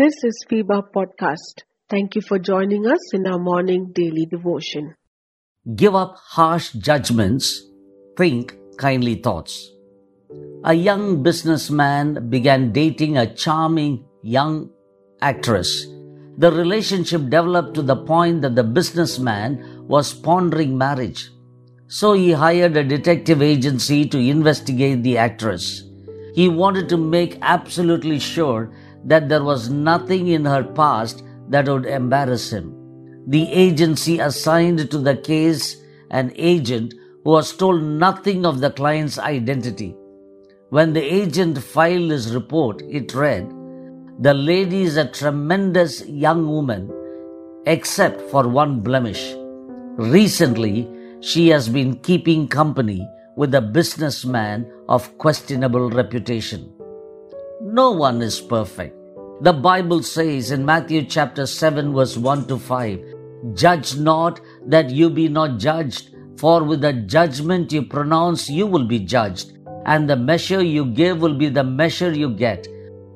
This is FEBA Podcast. Thank you for joining us in our morning daily devotion. Give up harsh judgments, think kindly thoughts. A young businessman began dating a charming young actress. The relationship developed to the point that the businessman was pondering marriage. So he hired a detective agency to investigate the actress. He wanted to make absolutely sure that there was nothing in her past that would embarrass him. The agency assigned to the case an agent who was told nothing of the client's identity. When the agent filed his report, it read, The lady is a tremendous young woman, except for one blemish. Recently, she has been keeping company with a businessman of questionable reputation. No one is perfect. The Bible says in Matthew chapter 7 verse 1 to 5, Judge not that you be not judged, for with the judgment you pronounce you will be judged, and the measure you give will be the measure you get.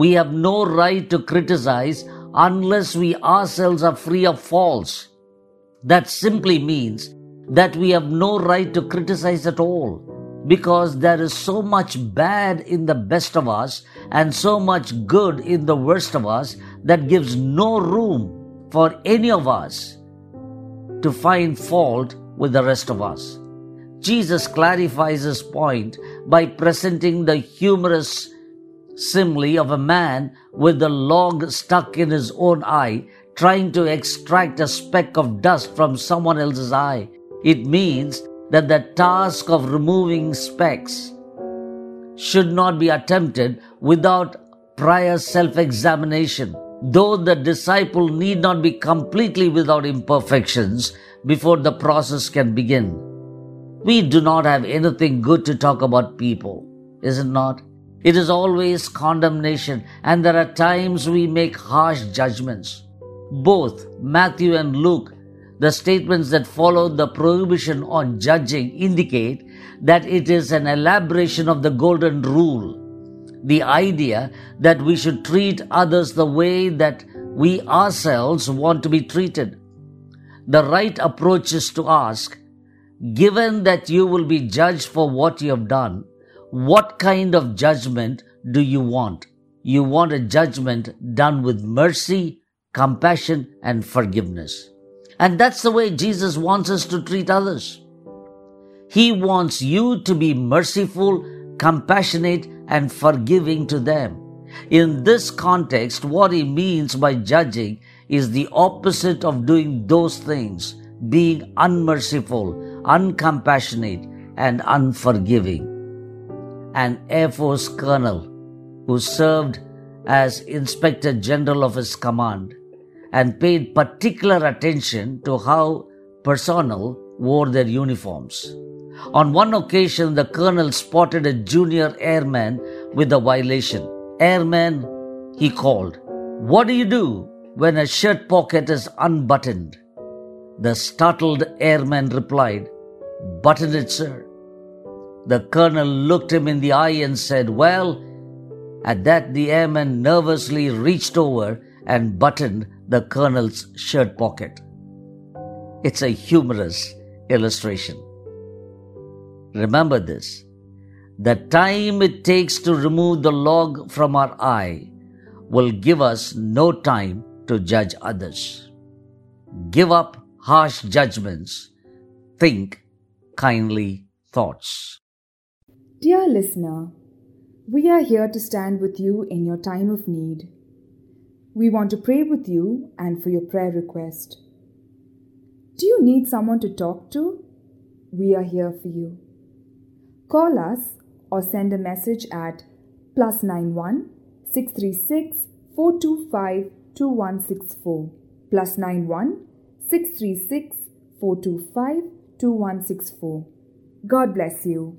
we have no right to criticize unless we ourselves are free of faults. That simply means that we have no right to criticize at all because there is so much bad in the best of us and so much good in the worst of us that gives no room for any of us to find fault with the rest of us. Jesus clarifies his point by presenting the humorous simile of a man with a log stuck in his own eye trying to extract a speck of dust from someone else's eye. It means that the task of removing specks should not be attempted without prior self examination. Though the disciple need not be completely without imperfections before the process can begin. We do not have anything good to talk about people, is it not? It is always condemnation, and there are times we make harsh judgments. Both Matthew and Luke the statements that follow the prohibition on judging indicate that it is an elaboration of the golden rule. The idea that we should treat others the way that we ourselves want to be treated. The right approach is to ask, given that you will be judged for what you have done, what kind of judgment do you want? You want a judgment done with mercy, compassion, and forgiveness. And that's the way Jesus wants us to treat others. He wants you to be merciful, compassionate, and forgiving to them. In this context, what he means by judging is the opposite of doing those things, being unmerciful, uncompassionate, and unforgiving. An Air Force colonel who served as Inspector General of his command and paid particular attention to how personnel wore their uniforms. On one occasion, the colonel spotted a junior airman with a violation. Airman, he called, What do you do when a shirt pocket is unbuttoned? The startled airman replied, Button it, sir. The colonel looked him in the eye and said, Well, at that the airman nervously reached over and buttoned the colonel's shirt pocket. It's a humorous illustration. Remember this the time it takes to remove the log from our eye will give us no time to judge others. Give up harsh judgments. Think kindly thoughts. Dear listener, we are here to stand with you in your time of need. We want to pray with you and for your prayer request. Do you need someone to talk to? We are here for you. Call us or send a message at plus 91 636 425 2164 plus 91 636 425 2164. God bless you.